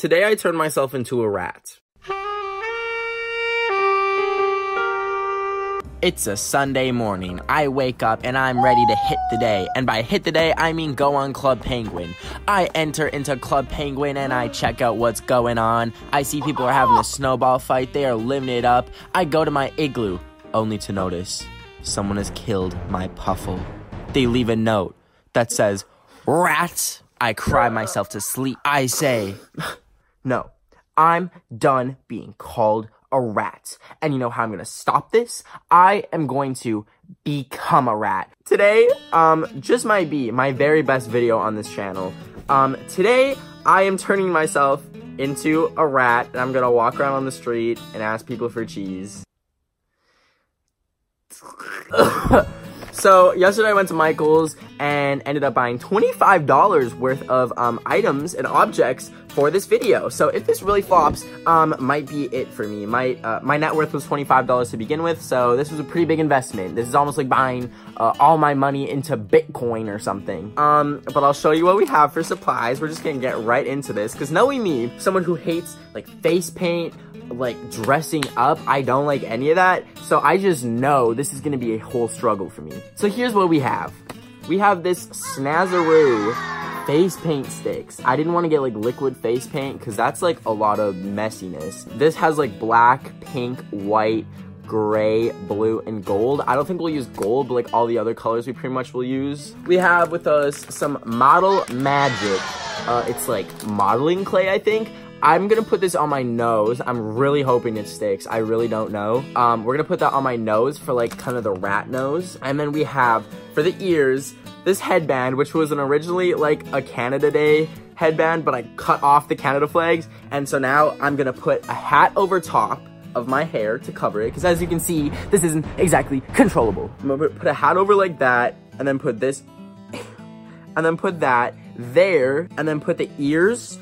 Today I turned myself into a rat. It's a Sunday morning. I wake up and I'm ready to hit the day. And by hit the day, I mean go on Club Penguin. I enter into Club Penguin and I check out what's going on. I see people are having a snowball fight. They are living it up. I go to my igloo, only to notice someone has killed my puffle. They leave a note that says, Rats. I cry myself to sleep. I say, No, I'm done being called a rat. And you know how I'm gonna stop this? I am going to become a rat. Today, um, just might be my very best video on this channel. Um, today, I am turning myself into a rat, and I'm gonna walk around on the street and ask people for cheese. So yesterday I went to Michael's and ended up buying $25 worth of um, items and objects for this video. So if this really flops, um, might be it for me. My, uh, my net worth was $25 to begin with, so this was a pretty big investment. This is almost like buying uh, all my money into Bitcoin or something. Um, but I'll show you what we have for supplies. We're just gonna get right into this, because knowing me, someone who hates like face paint, like dressing up. I don't like any of that. So I just know this is gonna be a whole struggle for me. So here's what we have. We have this Snazaroo face paint sticks. I didn't want to get like liquid face paint because that's like a lot of messiness. This has like black, pink, white, gray, blue, and gold. I don't think we'll use gold, but like all the other colors we pretty much will use. We have with us some Model Magic. Uh, it's like modeling clay, I think. I'm gonna put this on my nose. I'm really hoping it sticks. I really don't know. Um, we're gonna put that on my nose for like kind of the rat nose. And then we have, for the ears, this headband, which was an originally like a Canada Day headband, but I cut off the Canada flags. And so now I'm gonna put a hat over top of my hair to cover it. Because as you can see, this isn't exactly controllable. I'm gonna put a hat over like that, and then put this, and then put that there, and then put the ears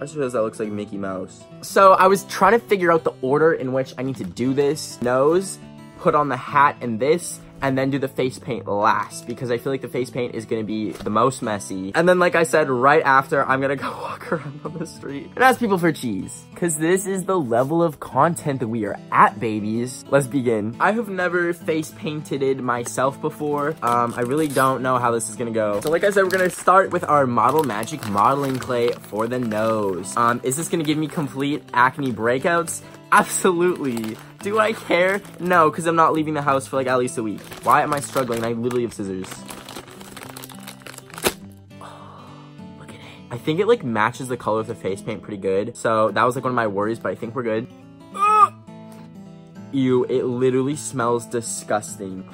I suppose that looks like Mickey Mouse. So I was trying to figure out the order in which I need to do this. Nose, put on the hat and this, and then do the face paint last because I feel like the face paint is to be the most messy. And then like I said, right after, I'm to go walk around on the street and ask people for cheese because this is the level of content that we are at, babies. Let's begin. I have never face painted it myself before. Um, I really don't know how this is to go. So like I said, we're to start with our Model Magic modeling clay for the nose. Um, is this to give me complete acne breakouts? Absolutely. Do I care? No, because I'm not leaving the house for like at least a week. Why am I struggling? I literally have scissors. look at it. I think it like matches the color of the face paint pretty good. So that was like one of my worries, but I think we're good. Ew, it literally smells disgusting.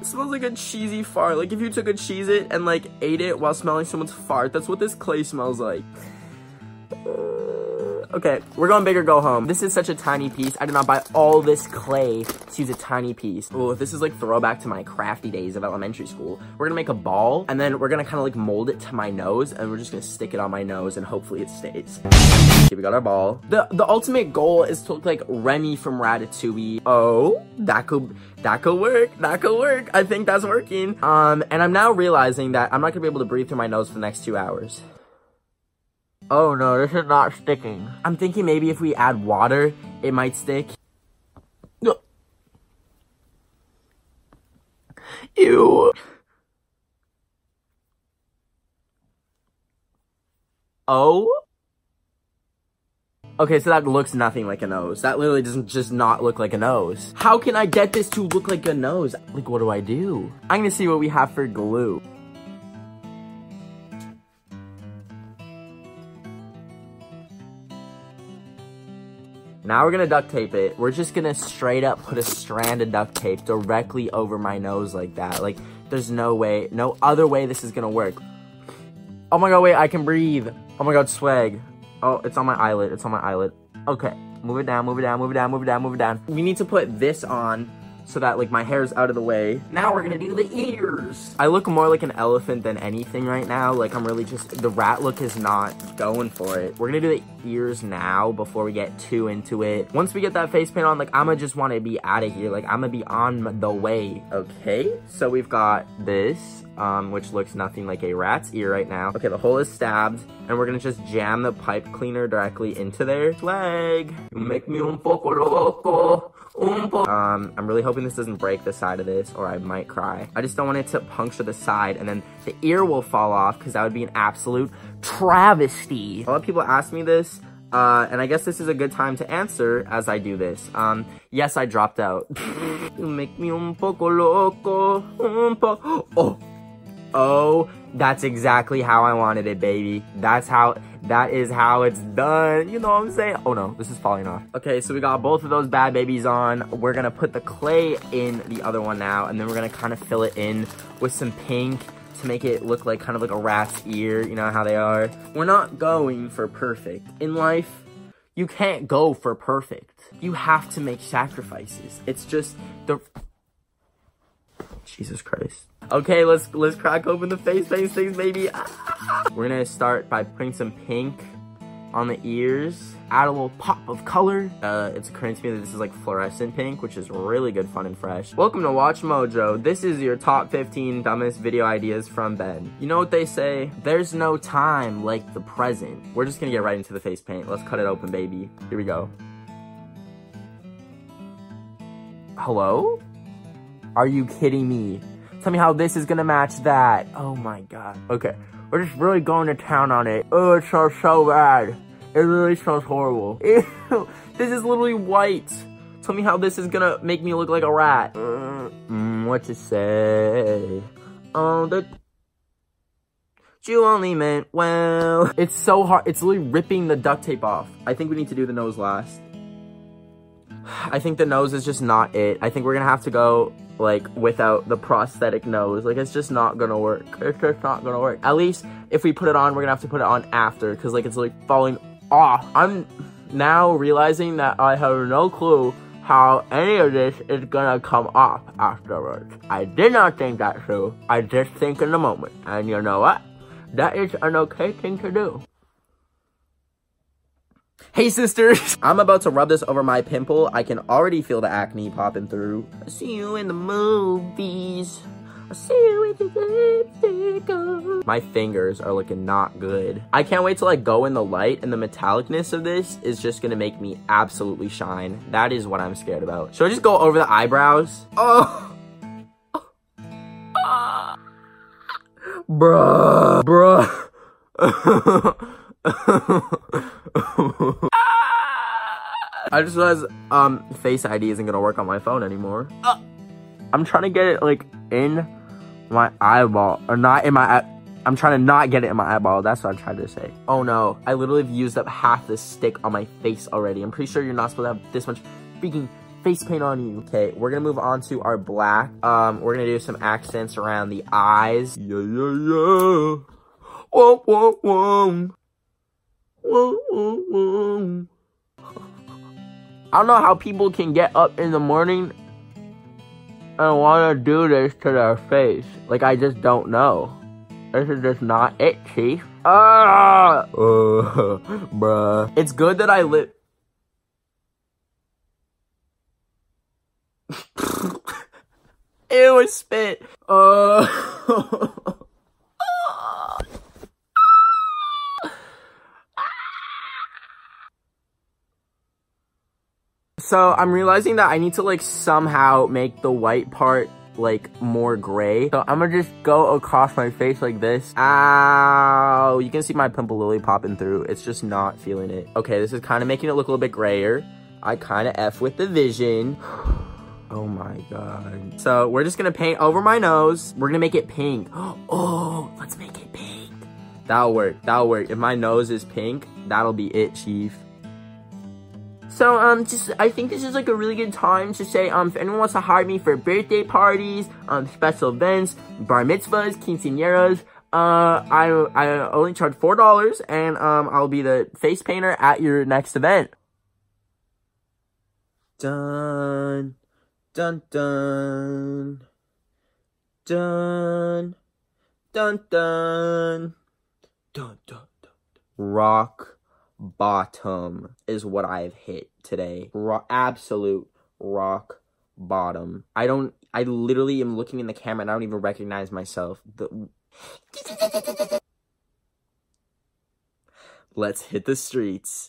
It smells like a cheesy fart. Like if you took a Cheez-It and like ate it while smelling someone's fart, that's what this clay smells like. Okay, we're going big or go home. This is such a tiny piece. I did not buy all this clay to use a tiny piece. Oh, this is like throwback to my crafty days of elementary school. We're gonna make a ball, and then we're gonna kind of like mold it to my nose, and we're just gonna stick it on my nose, and hopefully it stays. Okay, we got our ball. The the ultimate goal is to look like Remy from Ratatouille. Oh, that could that could work. That could work. I think that's working. Um, and I'm now realizing that I'm not gonna be able to breathe through my nose for the next two hours. Oh no, this is not sticking. I'm thinking maybe if we add water, it might stick. Ew. Oh? Okay, so that looks nothing like a nose. That literally doesn't just not look like a nose. How can I get this to look like a nose? Like, what do I do? I'm gonna see what we have for glue. Now we're gonna duct tape it. We're just gonna straight up put a strand of duct tape directly over my nose like that. Like, there's no way, no other way this is gonna work. Oh my god, wait, I can breathe. Oh my god, swag. Oh, it's on my eyelid, it's on my eyelid. Okay, move it down, move it down, move it down, move it down, move it down. We need to put this on so that like my hair is out of the way. Now we're gonna do the ears. I look more like an elephant than anything right now. Like I'm really just, the rat look is not going for it. We're gonna do the ears now before we get too into it. Once we get that face paint on, like I'ma just wanna be out of here. Like I'ma be on the way, okay? So we've got this. um, which looks nothing like a rat's ear right now. Okay, the hole is stabbed, and we're gonna just jam the pipe cleaner directly into their leg. You make me un poco loco. Um, I'm really hoping this doesn't break the side of this or I might cry. I just don't want it to puncture the side and then the ear will fall off because that would be an absolute travesty. A lot of people ask me this uh, and I guess this is a good time to answer as I do this. Um, yes, I dropped out. you make me un poco loco, un po oh, oh, that's exactly how I wanted it, baby. That's how, that is how it's done. You know what I'm saying? Oh no, this is falling off. Okay, so we got both of those bad babies on. We're gonna put the clay in the other one now, and then we're gonna kind of fill it in with some pink to make it look like kind of like a rat's ear, you know how they are. We're not going for perfect. In life, you can't go for perfect. You have to make sacrifices. It's just the Jesus Christ. Okay, let's let's crack open the face paint things, baby. Ah. We're gonna start by putting some pink on the ears add a little pop of color. Uh, it's occurring to me that this is like fluorescent pink, which is really good fun and fresh. Welcome to Watch Mojo. This is your top 15 dumbest video ideas from Ben. You know what they say? There's no time like the present. We're just gonna get right into the face paint. Let's cut it open, baby. Here we go. Hello? Are you kidding me? Tell me how this is gonna match that. Oh my god. Okay, we're just really going to town on it. Oh, it smells so bad. It really smells horrible. Ew, this is literally white. Tell me how this is gonna make me look like a rat. Mm, what to say? Oh, the... You only meant well. It's so hard. It's literally ripping the duct tape off. I think we need to do the nose last. I think the nose is just not it. I think we're gonna have to go like without the prosthetic nose. Like it's just not gonna work. It's just not gonna work. At least if we put it on, we're gonna have to put it on after because like it's like falling off. I'm now realizing that I have no clue how any of this is gonna come off afterwards. I did not think that through. I just think in the moment. And you know what? That is an okay thing to do. Hey sisters! I'm about to rub this over my pimple. I can already feel the acne popping through. I see you in the movies. I see you with your lipstick on. My fingers are looking not good. I can't wait to like go in the light and the metallicness of this is just gonna make me absolutely shine. That is what I'm scared about. Should I just go over the eyebrows? Oh! Bruh. Bruh. I just realized um Face ID isn't gonna work on my phone anymore. Uh, I'm trying to get it like in my eyeball or not in my I'm trying to not get it in my eyeball. That's what I'm trying to say. Oh no, I literally have used up half the stick on my face already. I'm pretty sure you're not supposed to have this much freaking face paint on you. Okay, we're gonna move on to our black. Um, we're gonna do some accents around the eyes. Yeah, yeah, yeah. Whoa, whoa, whoa. I don't know how people can get up in the morning and want to do this to their face. Like, I just don't know. This is just not it, Chief. Ah! Uh, bruh. It's good that I live. Ew, it was spit. Uh. So I'm realizing that I need to like somehow make the white part like more gray. So I'm gonna just go across my face like this. Ow! You can see my pimple lily popping through. It's just not feeling it. Okay, this is kind of making it look a little bit grayer. I kind of F with the vision. Oh my god. So we're just gonna paint over my nose. We're gonna make it pink. Oh, let's make it pink. That'll work. That'll work. If my nose is pink, that'll be it, chief. So, um, just, I think this is, like, a really good time to say, um, if anyone wants to hire me for birthday parties, um, special events, bar mitzvahs, quinceañeras, uh, I, I only charge $4, and, um, I'll be the face painter at your next event. Dun, dun, dun, dun, dun, dun, dun, dun, dun. Rock bottom is what I've hit today. Ro absolute rock bottom. I don't, I literally am looking in the camera and I don't even recognize myself. The... Let's hit the streets.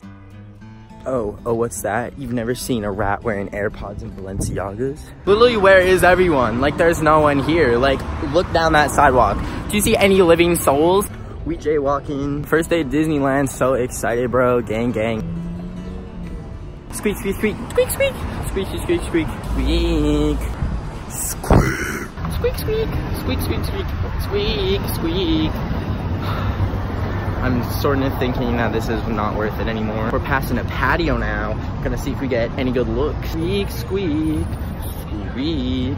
Oh, oh, what's that? You've never seen a rat wearing AirPods and Balenciagas? Literally, where is everyone? Like, there's no one here. Like, look down that sidewalk. Do you see any living souls? We jaywalking. First day at Disneyland. So excited, bro. Gang, gang. Squeak, squeak, squeak. Squeak, squeak. Squeak, squeak, squeak, squeak. Squeak. Squeak, squeak. Squeak, squeak, squeak. Squeak, squeak. I'm sort of thinking that this is not worth it anymore. We're passing a patio now. Gonna see if we get any good looks. Squeak, squeak, squeak.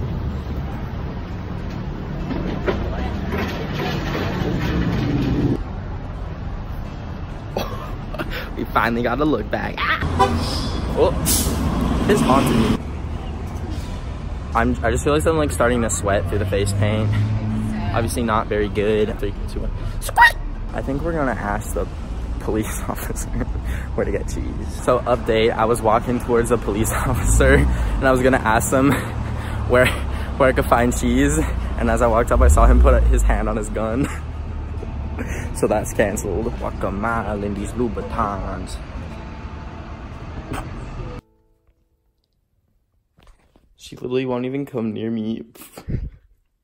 Finally got a look back. Ah! Oh, it's haunted me. I'm, I just feel like I'm like starting to sweat through the face paint. Obviously not very good. Three, two, one. Squeak! I think we're gonna ask the police officer where to get cheese. So update, I was walking towards the police officer and I was gonna ask him where where I could find cheese. And as I walked up, I saw him put his hand on his gun. so that's a mile in these Louboutins. She literally won't even come near me.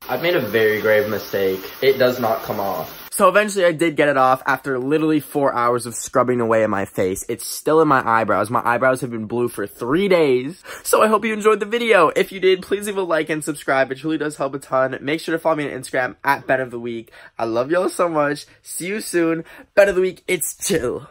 I've made a very grave mistake. It does not come off. So eventually I did get it off after literally four hours of scrubbing away at my face. It's still in my eyebrows. My eyebrows have been blue for three days. So I hope you enjoyed the video. If you did, please leave a like and subscribe. It truly does help a ton. Make sure to follow me on Instagram at Ben of the Week. I love y'all so much. See you soon. Ben of the Week, it's chill.